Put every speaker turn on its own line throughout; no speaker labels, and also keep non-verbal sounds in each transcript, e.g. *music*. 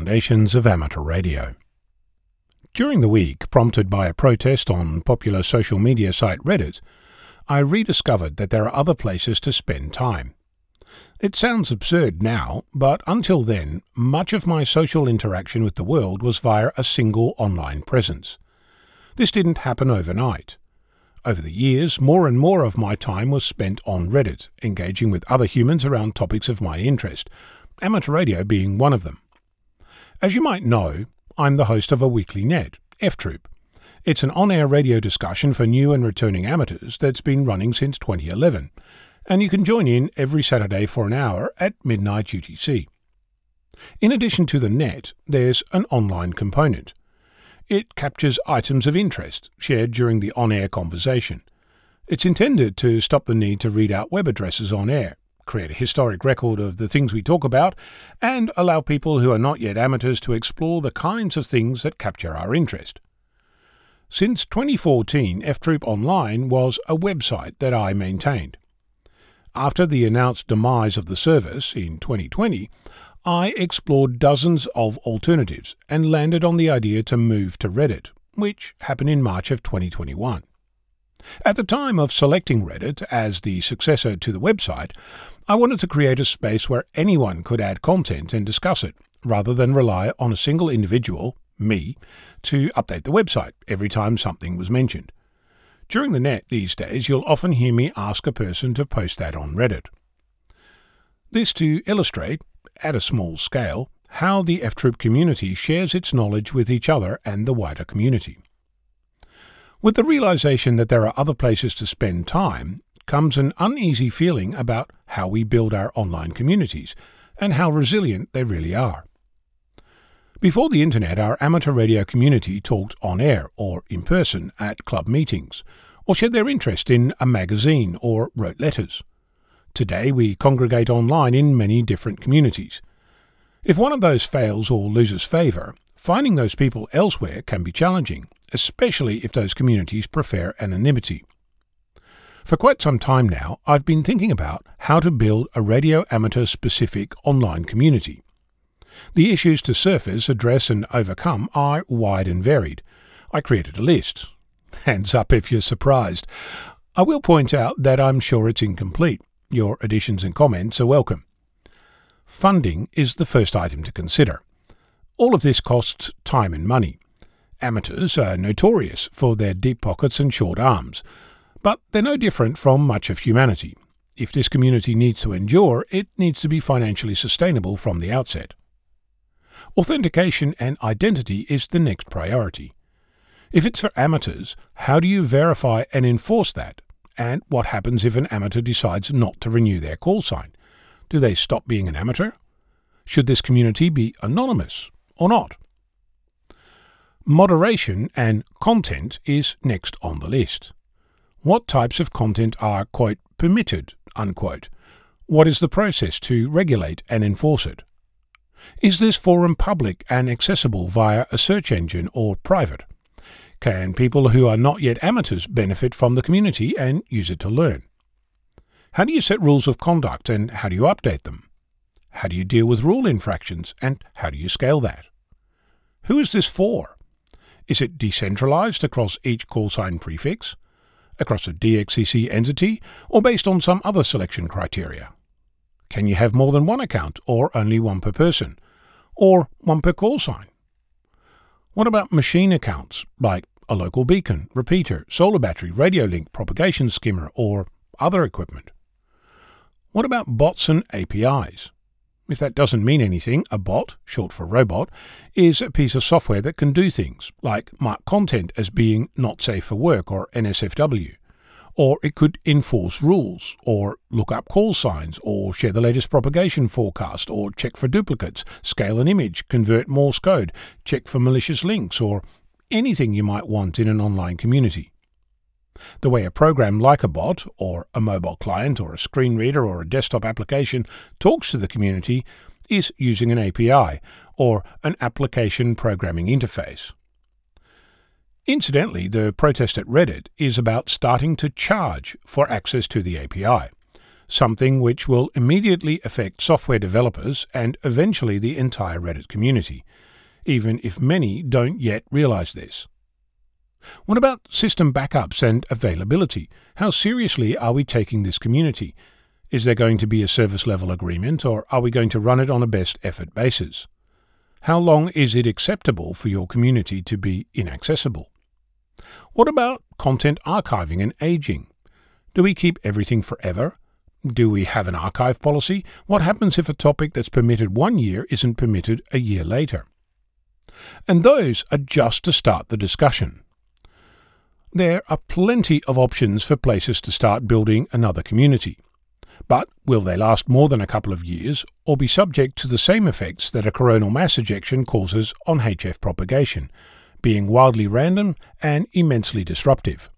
Foundations of Amateur Radio. During the week, prompted by a protest on popular social media site Reddit, I rediscovered that there are other places to spend time. It sounds absurd now, but until then, much of my social interaction with the world was via a single online presence. This didn't happen overnight. Over the years, more and more of my time was spent on Reddit, engaging with other humans around topics of my interest, amateur radio being one of them. As you might know, I'm the host of a weekly net, F Troop. It's an on air radio discussion for new and returning amateurs that's been running since 2011, and you can join in every Saturday for an hour at midnight UTC. In addition to the net, there's an online component. It captures items of interest shared during the on air conversation. It's intended to stop the need to read out web addresses on air, create a historic record of the things we talk about, and allow people who are not yet amateurs to explore the kinds of things that capture our interest. Since 2014, F Troop Online was a website that I maintained. After the announced demise of the service in 2020, I explored dozens of alternatives and landed on the idea to move to Reddit, which happened in March of 2021. At the time of selecting Reddit as the successor to the website, I wanted to create a space where anyone could add content and discuss it, rather than rely on a single individual, me, to update the website every time something was mentioned. During the net these days, you'll often hear me ask a person to post that on Reddit. This to illustrate at a small scale, how the F Troop community shares its knowledge with each other and the wider community. With the realization that there are other places to spend time comes an uneasy feeling about how we build our online communities and how resilient they really are. Before the internet, our amateur radio community talked on air or in person at club meetings, or shared their interest in a magazine or wrote letters. Today we congregate online in many different communities. If one of those fails or loses favour, finding those people elsewhere can be challenging, especially if those communities prefer anonymity. For quite some time now, I've been thinking about how to build a radio amateur specific online community. The issues to surface, address, and overcome are wide and varied. I created a list. *laughs* Hands up if you're surprised. I will point out that I'm sure it's incomplete. Your additions and comments are welcome. Funding is the first item to consider. All of this costs time and money. Amateurs are notorious for their deep pockets and short arms, but they're no different from much of humanity. If this community needs to endure, it needs to be financially sustainable from the outset. Authentication and identity is the next priority. If it's for amateurs, how do you verify and enforce that? And what happens if an amateur decides not to renew their call sign? Do they stop being an amateur? Should this community be anonymous or not? Moderation and content is next on the list. What types of content are, quote, permitted, unquote? What is the process to regulate and enforce it? Is this forum public and accessible via a search engine or private? Can people who are not yet amateurs benefit from the community and use it to learn? How do you set rules of conduct and how do you update them? How do you deal with rule infractions and how do you scale that? Who is this for? Is it decentralized across each call sign prefix, across a DXCC entity, or based on some other selection criteria? Can you have more than one account or only one per person, or one per call sign? What about machine accounts, like a local beacon, repeater, solar battery, radio link, propagation skimmer, or other equipment? What about bots and APIs? If that doesn't mean anything, a bot, short for robot, is a piece of software that can do things, like mark content as being not safe for work or NSFW. Or it could enforce rules, or look up call signs, or share the latest propagation forecast, or check for duplicates, scale an image, convert Morse code, check for malicious links, or anything you might want in an online community. The way a program like a bot, or a mobile client, or a screen reader, or a desktop application talks to the community is using an API, or an application programming interface. Incidentally, the protest at Reddit is about starting to charge for access to the API. something which will immediately affect software developers and eventually the entire Reddit community, even if many don't yet realize this. What about system backups and availability? How seriously are we taking this community? Is there going to be a service level agreement, or are we going to run it on a best effort basis? How long is it acceptable for your community to be inaccessible? What about content archiving and aging? Do we keep everything forever? Do we have an archive policy? What happens if a topic that's permitted one year isn't permitted a year later? And those are just to start the discussion. There are plenty of options for places to start building another community. But will they last more than a couple of years or be subject to the same effects that a coronal mass ejection causes on HF propagation, being wildly random and immensely disruptive?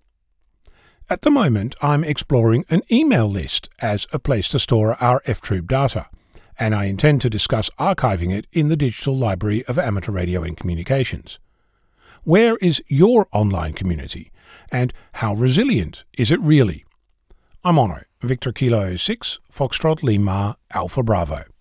At the moment, I'm exploring an email list as a place to store our F Troop data, and I intend to discuss archiving it in the Digital Library of Amateur Radio and Communications. Where is your online community? And how resilient is it really? I'm Onno, Victor Kilo 6, Foxtrot Lima, Alpha Bravo.